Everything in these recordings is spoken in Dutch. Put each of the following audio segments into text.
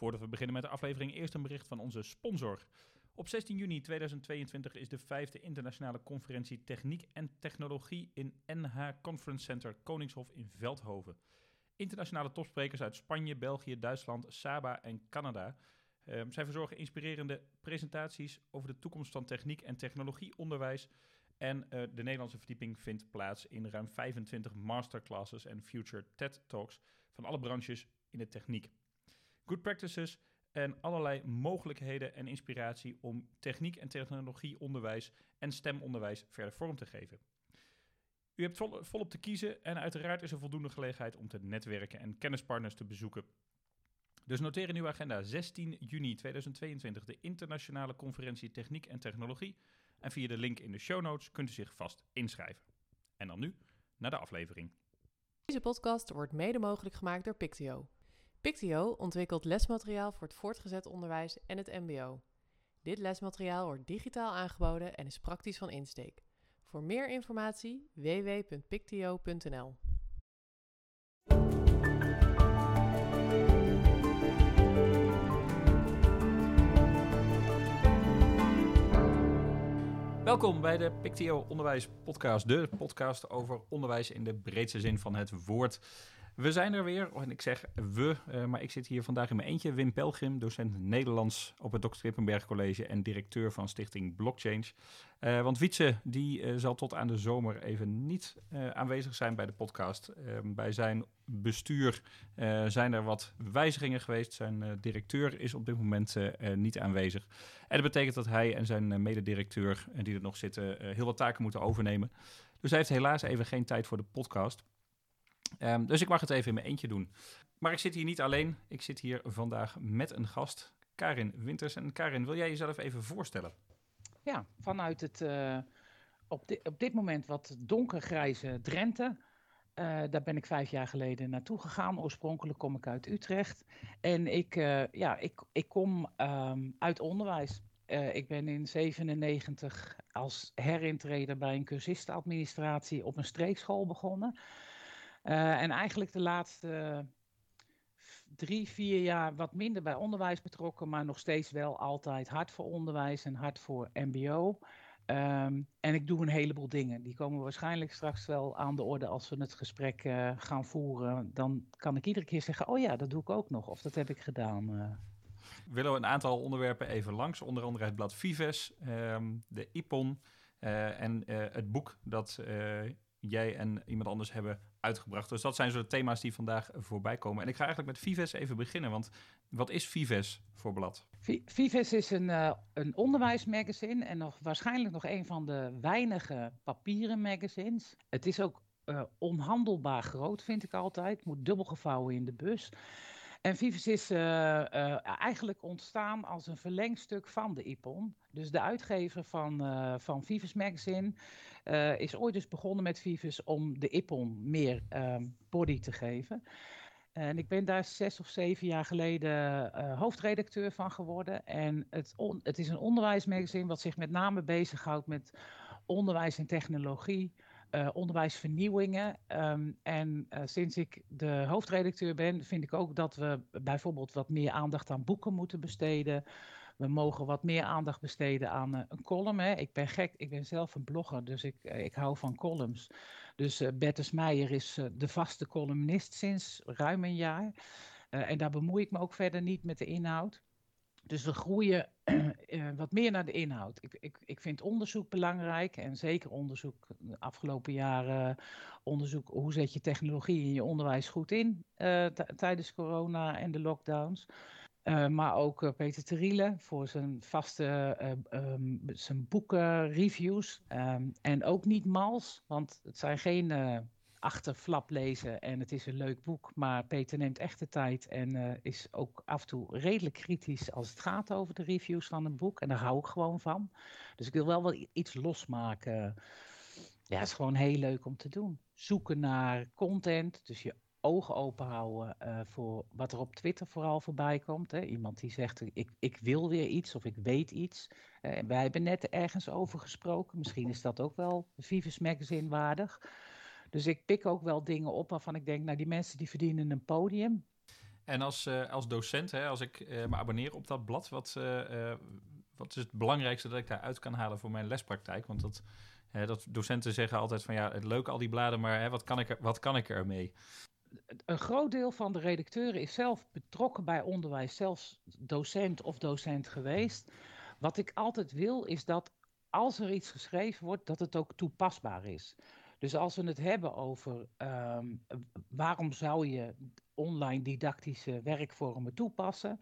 Voordat we beginnen met de aflevering, eerst een bericht van onze sponsor. Op 16 juni 2022 is de vijfde internationale conferentie Techniek en Technologie in NH Conference Center Koningshof in Veldhoven. Internationale topsprekers uit Spanje, België, Duitsland, Saba en Canada. Uh, zij verzorgen inspirerende presentaties over de toekomst van techniek en technologieonderwijs. En uh, de Nederlandse verdieping vindt plaats in ruim 25 masterclasses en future TED Talks van alle branches in de techniek. Good practices en allerlei mogelijkheden en inspiratie om techniek en technologieonderwijs en stemonderwijs verder vorm te geven. U hebt vol, volop te kiezen en uiteraard is er voldoende gelegenheid om te netwerken en kennispartners te bezoeken. Dus noteer in uw agenda 16 juni 2022 de internationale conferentie Techniek en Technologie. En via de link in de show notes kunt u zich vast inschrijven. En dan nu naar de aflevering. Deze podcast wordt mede mogelijk gemaakt door Pictio. Pictio ontwikkelt lesmateriaal voor het voortgezet onderwijs en het MBO. Dit lesmateriaal wordt digitaal aangeboden en is praktisch van insteek. Voor meer informatie www.pictio.nl. Welkom bij de Pictio Onderwijs Podcast, de podcast over onderwijs in de breedste zin van het woord. We zijn er weer, en ik zeg we, uh, maar ik zit hier vandaag in mijn eentje. Wim Pelgrim, docent Nederlands op het Dr. Krippenberg College en directeur van Stichting Blockchain. Uh, want Wietse, die uh, zal tot aan de zomer even niet aanwezig zijn bij de podcast. Ehm, bij zijn bestuur zijn er wat wijzigingen geweest. Zijn directeur is op dit moment niet aanwezig. En dat betekent dat hij en zijn mededirecteur, die er nog zitten, heel wat taken moeten overnemen. Dus hij heeft helaas even geen tijd voor de podcast. Um, dus ik mag het even in mijn eentje doen. Maar ik zit hier niet alleen. Ik zit hier vandaag met een gast, Karin Winters. En Karin, wil jij jezelf even voorstellen? Ja, vanuit het uh, op, op dit moment wat donkergrijze Drenthe. Uh, daar ben ik vijf jaar geleden naartoe gegaan. Oorspronkelijk kom ik uit Utrecht. En ik, uh, ja, ik, ik kom um, uit onderwijs. Ik ben in 97 als herintreder bij een cursistenadministratie op een streekschool begonnen. Uh, en eigenlijk de laatste drie, vier jaar wat minder bij onderwijs betrokken, maar nog steeds wel altijd hard voor onderwijs en hard voor MBO. Um, en ik doe een heleboel dingen. Die komen waarschijnlijk straks wel aan de orde als we het gesprek uh, gaan voeren. Dan kan ik iedere keer zeggen: Oh ja, dat doe ik ook nog. Of dat heb ik gedaan. Uh. We willen een aantal onderwerpen even langs. Onder andere het blad Vives, um, de IPON en het boek dat jij en iemand anders hebben uitgebracht. Dus dat zijn zo de thema's die vandaag voorbij komen. En ik ga eigenlijk met Vives even beginnen, want wat is Vives voor blad? Vives is een, uh, een onderwijsmagazine en nog, waarschijnlijk nog een van de weinige papieren magazines. Het is ook uh, onhandelbaar groot, vind ik altijd. Moet dubbel gevouwen in de bus. En Vives is uh, uh, eigenlijk ontstaan als een verlengstuk van de IPON. Dus de uitgever van, uh, van Vives Magazine is ooit dus begonnen met Vives om de IPON meer ehm, body te geven. En ik ben daar zes of zeven jaar geleden hoofdredacteur van geworden. En het, het is een onderwijsmagazine wat zich met name bezighoudt met onderwijs en technologie uh, onderwijsvernieuwingen. Um, en uh, sinds ik de hoofdredacteur ben, vind ik ook dat we bijvoorbeeld wat meer aandacht aan boeken moeten besteden. We mogen wat meer aandacht besteden aan uh, een column. Hè. Ik ben gek, ik ben zelf een blogger, dus ik, ik hou van columns. Dus Bertus Meijer is de vaste columnist sinds ruim een jaar. en daar bemoei ik me ook verder niet met de inhoud. Dus we groeien uh, wat meer naar de inhoud. Ik, ik, ik vind onderzoek belangrijk en zeker onderzoek de afgelopen jaren. Onderzoek hoe zet je technologie in je onderwijs goed in uh, tijdens corona en de lockdowns. Uh, maar ook Peter Teriele voor zijn vaste um, zijn boeken, reviews. Um, en ook niet mals, want het zijn geen achterflap lezen en het is een leuk boek. Maar Peter neemt echt de tijd en uh, is ook af en toe redelijk kritisch als het gaat over de reviews van een boek. En daar hou ik gewoon van. Dus ik wil wel wel iets losmaken. Ja, het is gewoon heel leuk om te doen. Zoeken naar content, dus je ogen open houden uh, voor wat er op Twitter vooral voorbij komt. Hè. Iemand die zegt, ik, ik wil weer iets of ik weet iets. Uh, wij hebben net ergens over gesproken. Misschien is dat ook wel Vives Magazine waardig. Dus ik pik ook wel dingen op waarvan ik denk, nou die mensen die verdienen een podium. En als, als docent, hè, als ik me abonneer op dat blad, wat, wat is het belangrijkste dat ik daaruit kan halen voor mijn lespraktijk? Want dat, dat docenten zeggen altijd van ja, het leuk al die bladen, maar hè, wat, kan ik er, wat kan ik ermee? Een groot deel van de redacteuren is zelf betrokken bij onderwijs, zelfs docent of docent geweest. Wat ik altijd wil is dat als er iets geschreven wordt, dat het ook toepasbaar is. Dus als we het hebben over ehm, waarom zou je online didactische werkvormen toepassen,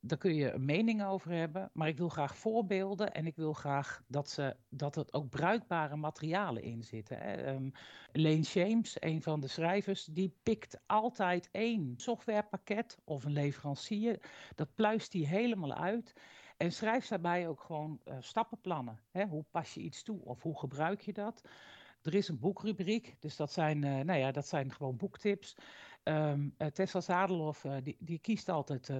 daar kun je een mening over hebben, maar ik wil graag voorbeelden en ik wil graag dat, ze, dat er ook bruikbare materialen in zitten. Hè. Um, Lane James, een van de schrijvers, die pikt altijd één softwarepakket of een leverancier. Dat pluist hij helemaal uit. En schrijft daarbij ook gewoon uh, stappenplannen. Hè? Hoe pas je iets toe of hoe gebruik je dat? Er is een boekrubriek, dus dat zijn, uh, nou ja, dat zijn gewoon boektips. Um, uh, Tessa Zadelhoff uh, die, die, kiest altijd uh,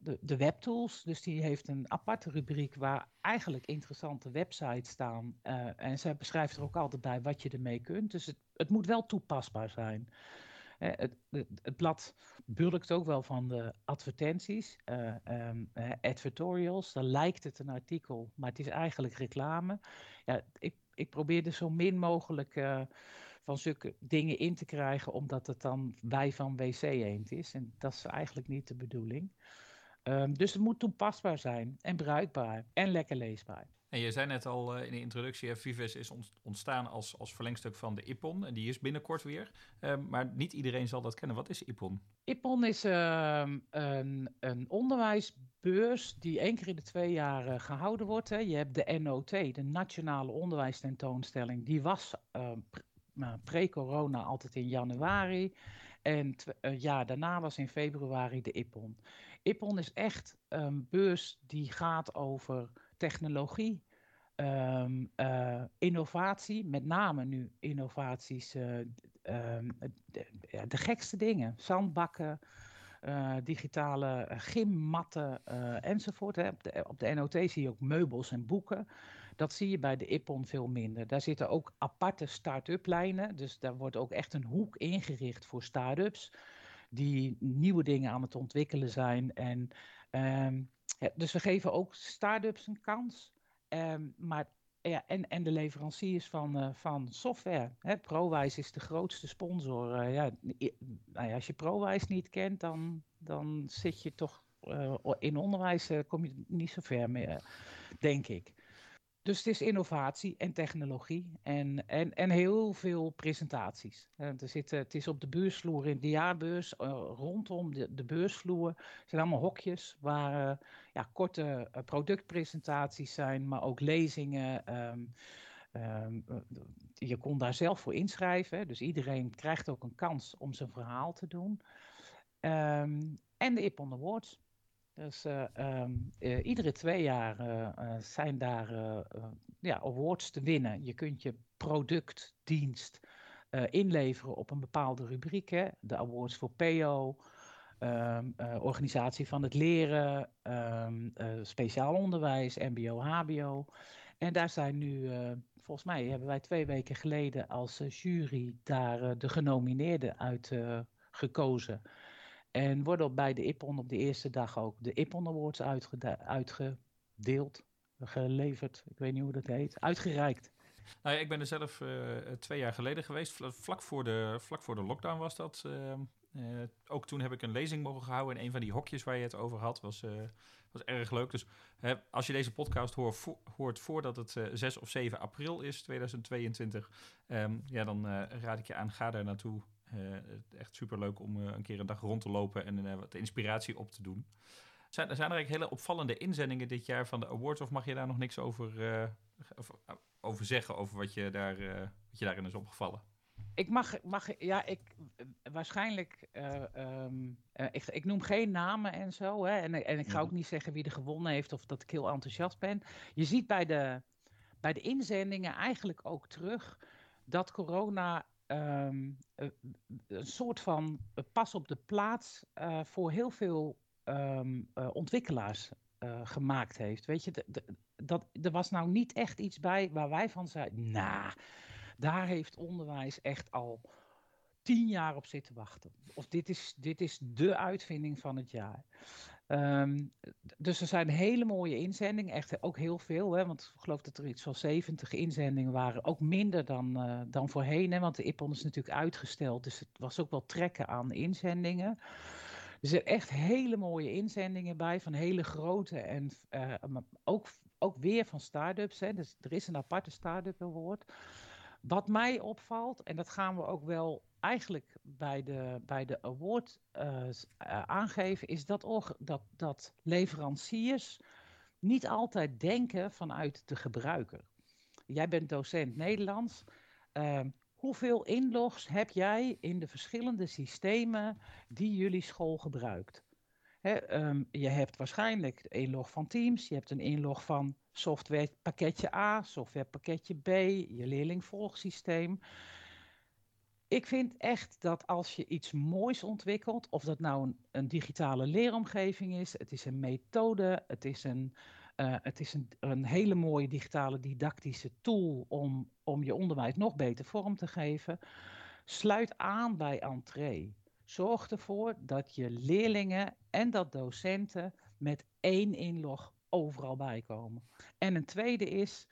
de, de, webtools. Dus die heeft een aparte rubriek waar eigenlijk interessante websites staan. en zij beschrijft er ook altijd bij wat je ermee kunt. Dus het, het moet wel toepasbaar zijn. Het, het, het, blad bulkt ook wel van de advertenties, um, advertorials. Dan lijkt het een artikel, maar het is eigenlijk reclame. Ja, ik, ik probeer zo min mogelijk van zulke dingen in te krijgen, omdat het dan bij van WC Eend is. En dat is eigenlijk niet de bedoeling. Um, dus het moet toepasbaar zijn en bruikbaar en lekker leesbaar. En je zei net al uh, in de introductie, Vives is ontstaan als, als verlengstuk van de IPON. En die is binnenkort weer. Uh, maar niet iedereen zal dat kennen. Wat is IPON? IPON is uh, een, een onderwijsbeurs die één keer in de twee jaar uh, gehouden wordt. Hè. Je hebt de NOT, de Nationale Onderwijstentoonstelling. Die was ehm, pre-corona altijd in januari. En een jaar daarna was in februari de IPON. IPON is echt een beurs die gaat over technologie, um, uh, innovatie, met name nu innovaties, uh, um, de, ja, de, gekste dingen, zandbakken, uh, digitale gymmatten enzovoort. Hè. Op, de, op de NOT zie je ook meubels en boeken. Dat zie je bij de IPON veel minder. Daar zitten ook aparte start-up lijnen. Dus daar wordt ook echt een hoek ingericht voor start-ups. Die nieuwe dingen aan het ontwikkelen zijn. En, ja, dus we geven ook start-ups een kans. Um, maar ja, en, en de leveranciers van, uh, van software. Hè, ProWise is de grootste sponsor. Uh, ja, nou ja, als je ProWise niet kent, dan, dan zit je toch uh, in onderwijs, kom je niet zo ver meer, denk ik. Dus het is innovatie en technologie en, en, en heel veel presentaties. er zitten, het is op de beursvloer in de jaarbeurs, uh, rondom de, de beursvloer zijn allemaal hokjes waar uh, ja, korte productpresentaties zijn, maar ook lezingen. Um, um, je kon daar zelf voor inschrijven, dus iedereen krijgt ook een kans om zijn verhaal te doen. Um, en de IPON Awards. Dus uh, um, uh, iedere twee jaar uh, zijn daar ja, awards te winnen. Je kunt je product, dienst inleveren op een bepaalde rubriek. Hè? De awards voor PO, um, organisatie van het leren, um, speciaal onderwijs, MBO, HBO. En daar zijn nu, volgens mij hebben wij twee weken geleden als jury daar de genomineerden uit gekozen. En worden bij de IPON op de eerste dag ook de IPON Awards uitgedeeld, geleverd, ik weet niet hoe dat heet, uitgereikt. Nou ja, ik ben er zelf uh, twee jaar geleden geweest, vlak voor de, vlak voor de lockdown was dat. Uh, uh, ook toen heb ik een lezing mogen houden in een van die hokjes waar je het over had. Was, was erg leuk. Dus als je deze podcast hoort, hoort voordat het 6 of 7 april is, 2022, um, ehm, ja, dan raad ik je aan, ga daar naartoe. Uh, echt super leuk om uh, een keer een dag rond te lopen en uh, wat inspiratie op te doen. Zijn, zijn er eigenlijk hele opvallende inzendingen dit jaar van de awards? Of mag je daar nog niks over, over zeggen, over wat je, daar, wat je daarin is opgevallen? Ik mag, mag ja, ik waarschijnlijk, um, ik, ik, noem geen namen en zo. Hè, en, en ik ga ook mhm. niet zeggen wie er gewonnen heeft of dat ik heel enthousiast ben. Je ziet bij de, bij de inzendingen eigenlijk ook terug dat corona um, een soort van pas op de plaats uh, voor heel veel uh, ontwikkelaars gemaakt heeft. Weet je, dat, er was nou niet echt iets bij waar wij van zeiden, nou, daar heeft onderwijs echt al tien jaar op zitten wachten. Of dit is, dit is de uitvinding van het jaar. Ehm, dus er zijn hele mooie inzendingen, echt ook heel veel. Hè, want ik geloof dat er iets van 70 inzendingen waren. Ook minder dan, uh, dan voorheen, hè, want de IPON is natuurlijk uitgesteld. Dus het was ook wel trekken aan inzendingen. Er zijn echt hele mooie inzendingen bij van hele grote en uh, ook, ook weer van start-ups. Hè. Dus er is een aparte start-up award. Wat mij opvalt, en dat gaan we ook wel eigenlijk bij de, bij de award uh, aangeven, is dat, dat, dat leveranciers niet altijd denken vanuit de gebruiker. Jij bent docent Nederlands. Uh, hoeveel inlogs heb jij in de verschillende systemen die jullie school gebruikt? He, um, je hebt waarschijnlijk de inlog van Teams, je hebt een inlog van software pakketje A, software pakketje B, je leerlingvolgsysteem. Ik vind echt dat als je iets moois ontwikkelt, of dat nou een, een digitale leeromgeving is, het is een methode, het is een, uh, het is een, een, hele mooie digitale didactische tool om, om je onderwijs nog beter vorm te geven, sluit aan bij entree. Zorg ervoor dat je leerlingen en dat docenten met één inlog overal bij komen. En een tweede is,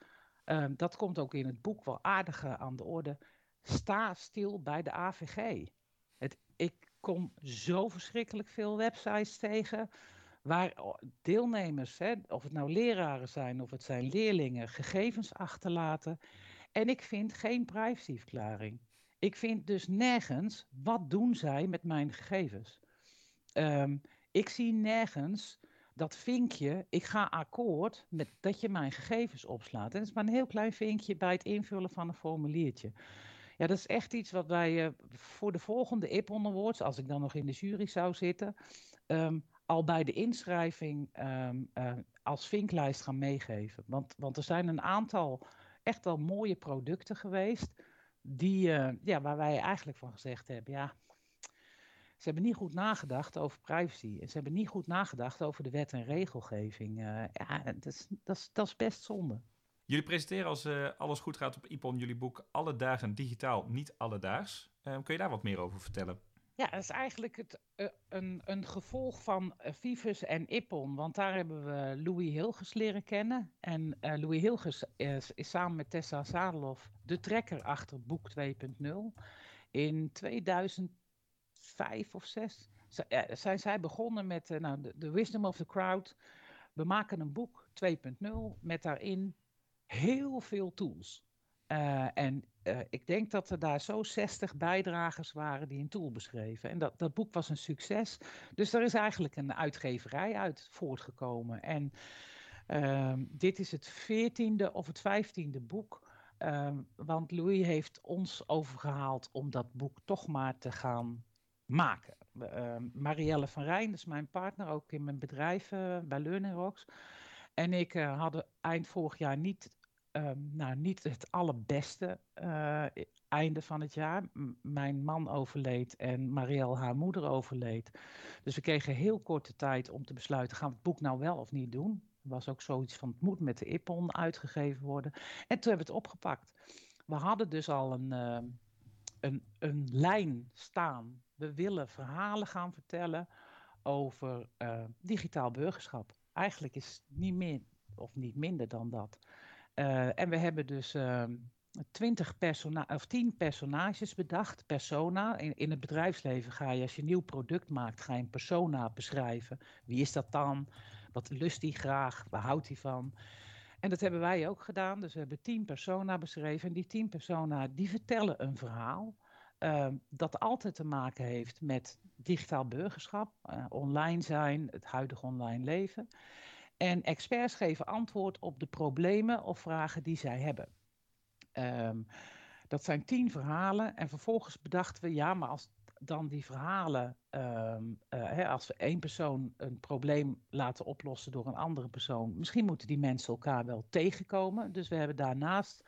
uh, dat komt ook in het boek wel aardiger aan de orde, sta stil bij de AVG. Het, ik kom zo verschrikkelijk veel websites tegen waar deelnemers, hè, of het nou leraren zijn of het zijn leerlingen, gegevens achterlaten. En ik vind geen privacyverklaring. Ik vind dus nergens, wat doen zij met mijn gegevens? Um, ik zie nergens dat vinkje, ik ga akkoord met dat je mijn gegevens opslaat. En dat is maar een heel klein vinkje bij het invullen van een formuliertje. Ja, dat is echt iets wat wij uh, voor de volgende IPON Awards, als ik dan nog in de jury zou zitten, um, al bij de inschrijving um, uh, als vinklijst gaan meegeven. Want, want er zijn een aantal echt wel mooie producten geweest, die, uh, ja, waar wij eigenlijk van gezegd hebben, ja, ze hebben niet goed nagedacht over privacy. En ze hebben niet goed nagedacht over de wet en regelgeving. Ja, dat is, dat, is, dat is best zonde. Jullie presenteren als uh, alles goed gaat op IPON jullie boek Alle dagen digitaal, niet alledaags. Uh, kun je daar wat meer over vertellen? Ja, dat is eigenlijk het, uh, een, een gevolg van Vivus en IPON. Want daar hebben we Louis Hilgers leren kennen. En Louis Hilgers is, is, samen met Tessa Zadeloff de trekker achter boek 2.0. In 2005 of 6 zijn zij begonnen met nou, de, Wisdom of the Crowd. We maken een boek 2.0 met daarin heel veel tools. Uh, en uh, ik denk dat er daar zo 60 bijdragers waren die een tool beschreven. En dat, dat boek was een succes. Dus er is eigenlijk een uitgeverij uit voortgekomen. En uh, dit is het veertiende of het vijftiende boek. Ehm, want Louis heeft ons overgehaald om dat boek toch maar te gaan maken. Ehm, Marielle van Rijn, dat is mijn partner, ook in mijn bedrijf eh, bij Learning Rocks. En ik hadden eind vorig jaar niet um, nou, niet het allerbeste uh, einde van het jaar. Mijn man overleed en Marielle, haar moeder, overleed. Dus we kregen heel korte tijd om te besluiten: gaan we het boek nou wel of niet doen? Er was ook zoiets van: het moet met de IPON uitgegeven worden. En toen hebben we het opgepakt. We hadden dus al een, uh, een, een lijn staan. We willen verhalen gaan vertellen over uh, digitaal burgerschap. Eigenlijk is het niet meer of niet minder dan dat. Uh, en we hebben dus uh, 20 persona of 10 personages bedacht. Persona. In, in het bedrijfsleven ga je, als je een nieuw product maakt, ga je een persona beschrijven. Wie is dat dan? Wat lust hij graag? Waar houdt hij van? En dat hebben wij ook gedaan. Dus we hebben 10 persona beschreven. En die 10 persona die vertellen een verhaal. Uh, dat altijd te maken heeft met digitaal burgerschap, uh, online zijn, het huidige online leven. En experts geven antwoord op de problemen of vragen die zij hebben. Um, dat zijn tien verhalen en vervolgens bedachten we, ja, maar als dan die verhalen, um, uh, hè, als we één persoon een probleem laten oplossen door een andere persoon, misschien moeten die mensen elkaar wel tegenkomen. Dus we hebben daarnaast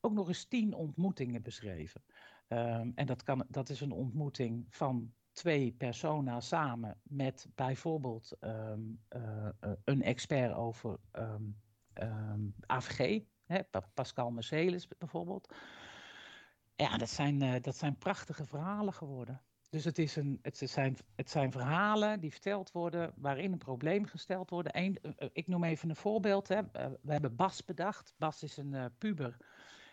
ook nog eens tien ontmoetingen beschreven. Um, en dat, kan, dat is een ontmoeting van twee persona samen met bijvoorbeeld um, uh, een expert over um, um, AVG, hè, Pascal Mercedes bijvoorbeeld. Ja, dat zijn, dat zijn prachtige verhalen geworden. Dus het, is een, het, zijn, het zijn verhalen die verteld worden waarin een probleem gesteld wordt. Ik noem even een voorbeeld. Hè. We hebben Bas bedacht. Bas is een puber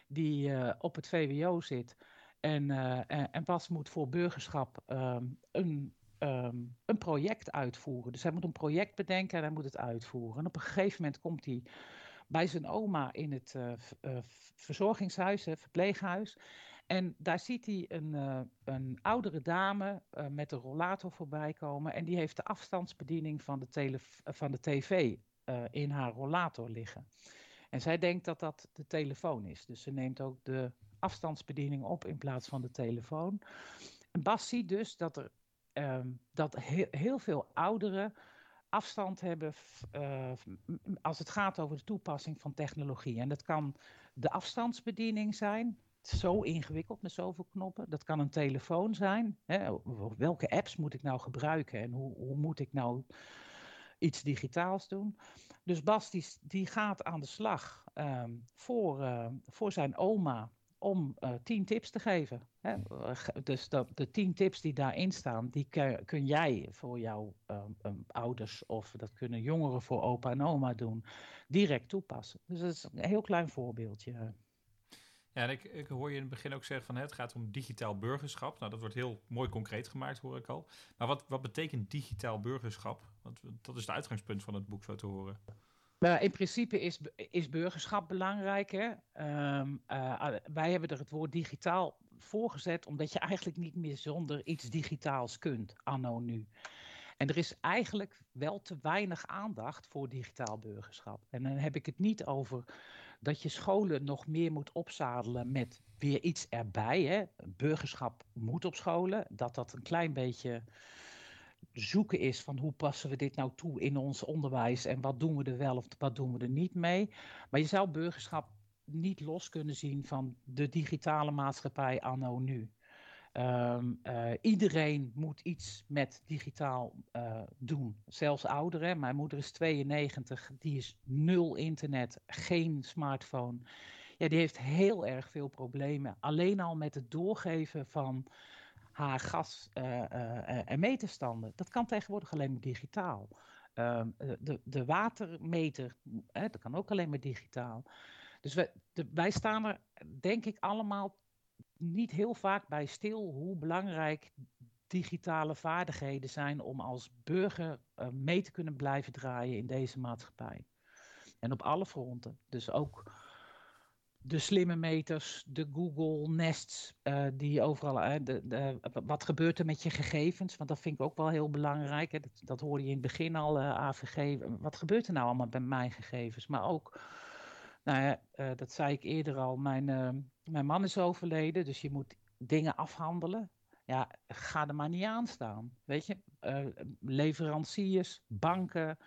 die op het VWO zit. En, en, en Bas moet voor burgerschap ehm, een Ehm, een project uitvoeren. Dus hij moet een project bedenken en hij moet het uitvoeren. En op een gegeven moment komt hij bij zijn oma in het uh, uh, verzorgingshuis, uh, verpleeghuis. En daar ziet hij een, eh, een oudere dame met een rollator voorbij komen. En die heeft de afstandsbediening van de, tele van de tv in haar rollator liggen. En zij denkt dat dat de telefoon is. Dus ze neemt ook de afstandsbediening op in plaats van de telefoon. En Bas ziet dus dat er Ehm, dat heel veel ouderen afstand hebben uh, als het gaat over de toepassing van technologie. En dat kan de afstandsbediening zijn, zo ingewikkeld met zoveel knoppen. Dat kan een telefoon zijn. Hè? Welke apps moet ik nou gebruiken en hoe, hoe moet ik nou iets digitaals doen? Dus Bas die, gaat aan de slag um, voor, uh, voor zijn oma om uh, tien tips te geven. Hè? Dus de, de tien tips die daarin staan, die kun, jij voor jouw um, um, ouders of dat kunnen jongeren voor opa en oma doen, direct toepassen. Dus dat is een heel klein voorbeeldje. Ja, en ik, ik hoor je in het begin ook zeggen van het gaat om digitaal burgerschap. Nou, dat wordt heel mooi concreet gemaakt, hoor ik al. Maar wat, wat betekent digitaal burgerschap? Want dat is het uitgangspunt van het boek, zo te horen. In principe is, is burgerschap belangrijk. Hè? Um, uh, wij hebben er het woord digitaal voorgezet, omdat je eigenlijk niet meer zonder iets digitaals kunt, anno nu. En er is eigenlijk wel te weinig aandacht voor digitaal burgerschap. En dan heb ik het niet over dat je scholen nog meer moet opzadelen met weer iets erbij. Hè? Burgerschap moet op scholen. Dat dat een klein beetje zoeken is van hoe passen we dit nou toe in ons onderwijs en wat doen we er wel of wat doen we er niet mee. Maar je zou burgerschap niet los kunnen zien van de digitale maatschappij anno nu. Um, uh, iedereen moet iets met digitaal uh, doen. Zelfs ouderen. Mijn moeder is 92, die is nul internet, geen smartphone. Ja, die heeft heel erg veel problemen. Alleen al met het doorgeven van haar gas- uh, uh, en meterstanden. Dat kan tegenwoordig alleen maar digitaal. Uh, de, de watermeter, dat kan ook alleen maar digitaal. Dus de, wij staan er, denk ik, allemaal niet heel vaak bij stil hoe belangrijk digitale vaardigheden zijn om als burger mee te kunnen blijven draaien in deze maatschappij. En op alle fronten. Dus ook de slimme meters, de Google Nests, uh, die overal. De, de, wat gebeurt er met je gegevens? Want dat vind ik ook wel heel belangrijk. Hè? Dat, dat hoorde je in het begin al, uh, AVG. Wat gebeurt er nou allemaal met mijn gegevens? Maar ook, nou ja, dat zei ik eerder al, mijn, mijn man is overleden, dus je moet dingen afhandelen. Ja, ga er maar niet aan staan. Weet je, leveranciers, banken,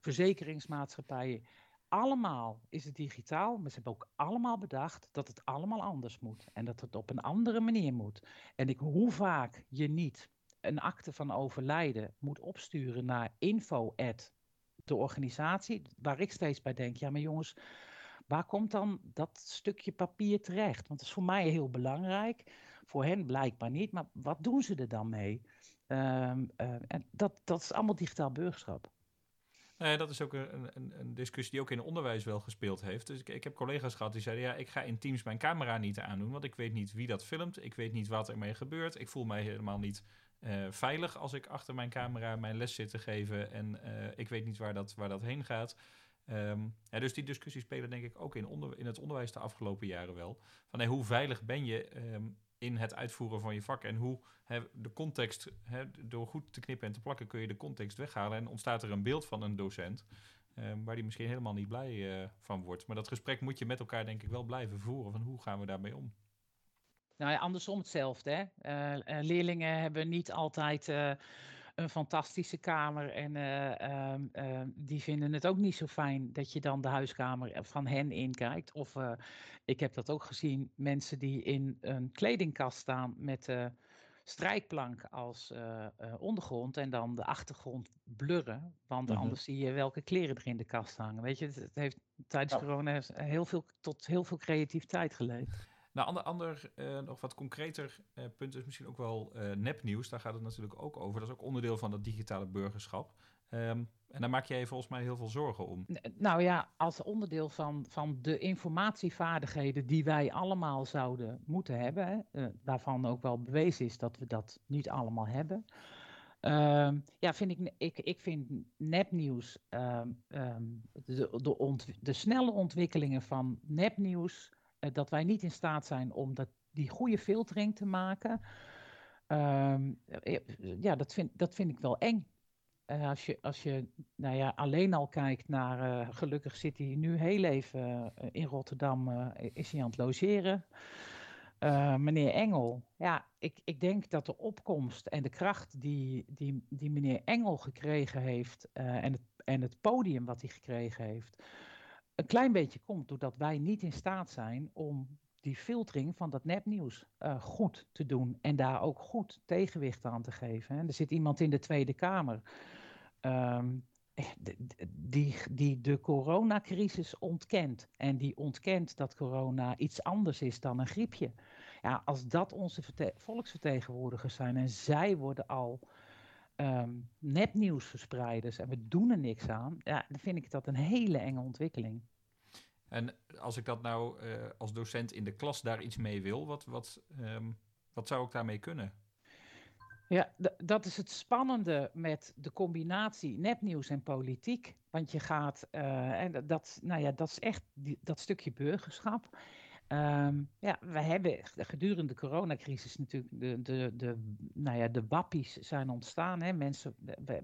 verzekeringsmaatschappijen allemaal is het digitaal, maar ze hebben ook allemaal bedacht dat het allemaal anders moet. En dat het op een andere manier moet. En ik, hoe vaak je niet een akte van overlijden moet opsturen naar info de organisatie, waar ik steeds bij denk, ja maar jongens, waar komt dan dat stukje papier terecht? Want dat is voor mij heel belangrijk, voor hen blijkbaar niet, maar wat doen ze er dan mee? Um, uh, en dat, dat is allemaal digitaal burgerschap. Nou dat is ook een, een, een, discussie die ook in onderwijs wel gespeeld heeft. Dus ik, ik, heb collega's gehad die zeiden: ja, ik ga in Teams mijn camera niet aandoen, want ik weet niet wie dat filmt. Ik weet niet wat er mee gebeurt. Ik voel mij helemaal niet uh, veilig als ik achter mijn camera mijn les zit te geven en uh, ik weet niet waar dat, waar dat heen gaat. Um, ja, dus die discussies spelen denk ik ook in, onder, in het onderwijs de afgelopen jaren wel. Van hey, hoe veilig ben je um, in het uitvoeren van je vak. En hoe de context, door goed te knippen en te plakken, kun je de context weghalen. En ontstaat er een beeld van een docent. Uh, waar die misschien helemaal niet blij uh, van wordt. Maar dat gesprek moet je met elkaar denk ik wel blijven voeren. Van hoe gaan we daarmee om? Nou ja, andersom hetzelfde. Hè? Uh, leerlingen hebben niet altijd een fantastische kamer. En uh, die vinden het ook niet zo fijn dat je dan de huiskamer van hen inkijkt. Of uh, ik heb dat ook gezien, mensen die in een kledingkast staan met strijkplank als ondergrond en dan de achtergrond blurren. Want -hmm. anders zie je welke kleren er in de kast hangen. Weet je, het, heeft tijdens ja. corona heel veel, tot heel veel creativiteit geleid. Nou, ander, ander uh, nog wat concreter uh, punt is misschien ook wel uh, nepnieuws. Daar gaat het natuurlijk ook over. Dat is ook onderdeel van het digitale burgerschap. Um, en daar maak jij volgens mij heel veel zorgen om. Nou ja, als onderdeel van, van de informatievaardigheden die wij allemaal zouden moeten hebben, hè, waarvan ook wel bewezen is dat we dat niet allemaal hebben. Uh, ja, vind ik, ik, ik vind nepnieuws, um, de, de, de snelle ontwikkelingen van nepnieuws, dat wij niet in staat zijn om dat, die goede filtering te maken. Uh, ja, dat vind, dat vind ik wel eng. Uh, als, je, als je nou ja, alleen al kijkt naar, gelukkig zit hij nu heel even in Rotterdam, is hij aan het logeren. meneer Engel, ja, ik, ik denk dat de opkomst en de kracht die, die, die meneer Engel gekregen heeft en, het, en het podium wat hij gekregen heeft, een klein beetje komt doordat wij niet in staat zijn om die filtering van dat nepnieuws uh, goed te doen en daar ook goed tegenwicht aan te geven. Hè. Er zit iemand in de Tweede Kamer um, die, die de coronacrisis ontkent en die ontkent dat corona iets anders is dan een griepje. Ja, als dat onze volksvertegenwoordigers zijn en zij worden al um, nepnieuwsverspreiders en we doen er niks aan, ja, dan vind ik dat een hele enge ontwikkeling. En als ik dat nou uh, als docent in de klas daar iets mee wil, wat, wat, um, wat zou ik daarmee kunnen? Ja, dat is het spannende met de combinatie nepnieuws en politiek. Want je gaat, uh, en dat, nou ja, dat is echt die, dat stukje burgerschap. Um, ja, we hebben gedurende de coronacrisis natuurlijk de, de, de, nou ja, de wappies zijn ontstaan. Hè? Mensen,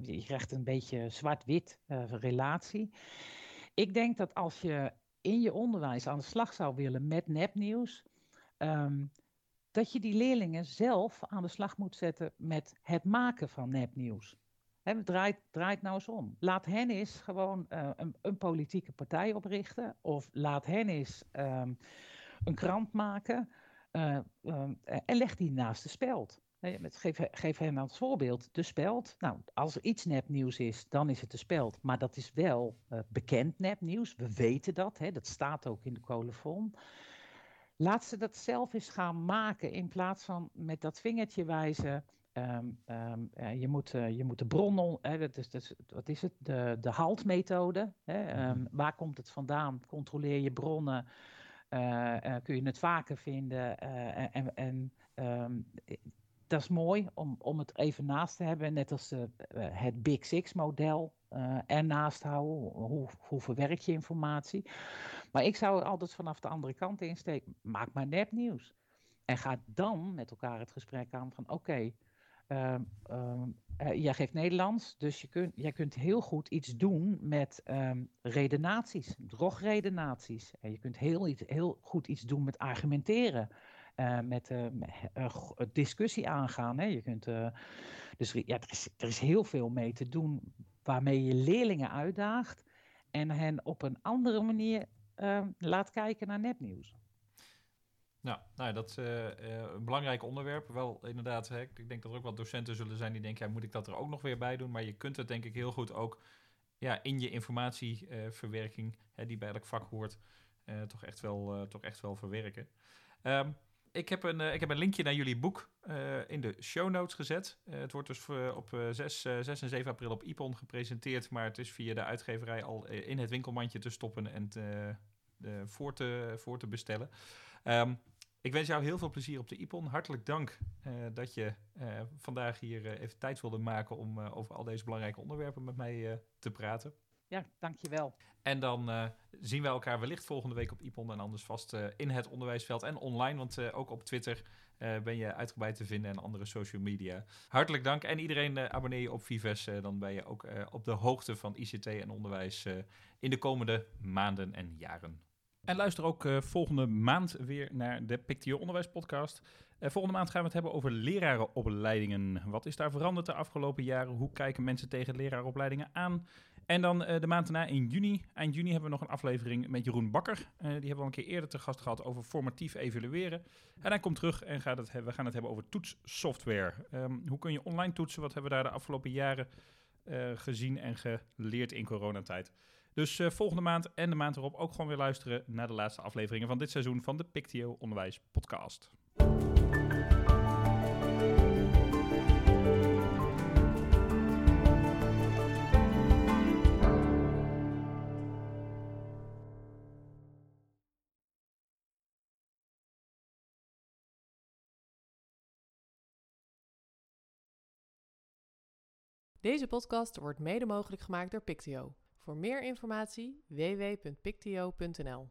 je krijgt een beetje zwart-wit uh, relatie. Ik denk dat als je in je onderwijs aan de slag zou willen met nepnieuws, um, dat je die leerlingen zelf aan de slag moet zetten met het maken van nepnieuws. He, draait, draait nou eens om. Laat hen eens gewoon uh, een, een, politieke partij oprichten. Of laat hen eens um, een krant maken. Uh, um, en leg die naast de speld. Geef, geef hen als voorbeeld de speld. Nou, als er iets nepnieuws is, dan is het de speld. Maar dat is wel uh, bekend nepnieuws. We weten dat. Hè? Dat staat ook in de colofon. Laat ze dat zelf eens gaan maken in plaats van met dat vingertje wijzen. Um, um, uh, je, moet, uh, je moet de bron, hè, dat is, dat is, wat is het? De, de haltmethode. Hè, um, waar komt het vandaan? Controleer je bronnen. Uh, kun je het vaker vinden. en en dat is mooi om, om het even naast te hebben. Net als het Big Six model ernaast houden. Hoe, hoe verwerk je informatie? Maar ik zou altijd vanaf de andere kant insteken. Maak maar nepnieuws. En ga dan met elkaar het gesprek aan van oké, uh, uh, jij geeft Nederlands, dus je kunt, jij kunt heel goed iets doen met um, redenaties, drogredenaties. En je kunt heel, heel goed iets doen met argumenteren. Uh, met uh, discussie aangaan. Hè. Je kunt, dus ja, er is, er is heel veel mee te doen waarmee je leerlingen uitdaagt en hen op een andere manier uh, laat kijken naar nepnieuws. Nou, nou dat is uh, uh, een belangrijk onderwerp. Wel inderdaad, hè, ik denk dat er ook wat docenten zullen zijn die denken, ja, moet ik dat er ook nog weer bij doen? Maar je kunt het denk ik heel goed ook ja, in je informatieverwerking, die bij elk vak hoort, toch, echt wel, toch echt wel verwerken. Um, ik, heb een, ik heb een linkje naar jullie boek in de show notes gezet. het wordt dus op 6, 6 en 7 april op IPON gepresenteerd, maar het is via de uitgeverij al in het winkelmandje te stoppen en te, voor, te, voor te bestellen. Um, ik wens jou heel veel plezier op de IPON. Hartelijk dank uh, dat je uh, vandaag hier uh, even tijd wilde maken om over al deze belangrijke onderwerpen met mij te praten. Ja, dankjewel. En dan zien we elkaar wellicht volgende week op IPON en anders vast in het onderwijsveld en online, want ook op Twitter ben je uitgebreid te vinden en andere social media. Hartelijk dank en iedereen abonneer je op Vives, dan ben je ook op de hoogte van ICT en onderwijs in de komende maanden en jaren. En luister ook uh, volgende maand weer naar de Pictio Onderwijs Podcast. Uh, volgende maand gaan we het hebben over lerarenopleidingen. Wat is daar veranderd de afgelopen jaren? Hoe kijken mensen tegen lerarenopleidingen aan? En dan uh, de maand daarna in juni. Eind juni hebben we nog een aflevering met Jeroen Bakker. die hebben we al een keer eerder te gast gehad over formatief evalueren. En hij komt terug en gaat het we gaan het hebben over toetssoftware. Um, hoe kun je online toetsen? Wat hebben we daar de afgelopen jaren eh, gezien en geleerd in coronatijd. Dus eh, volgende maand en de maand erop ook gewoon weer luisteren naar de laatste afleveringen van dit seizoen van de Pictio Onderwijs Podcast. Deze podcast wordt mede mogelijk gemaakt door Pictio. Voor meer informatie www.pictio.nl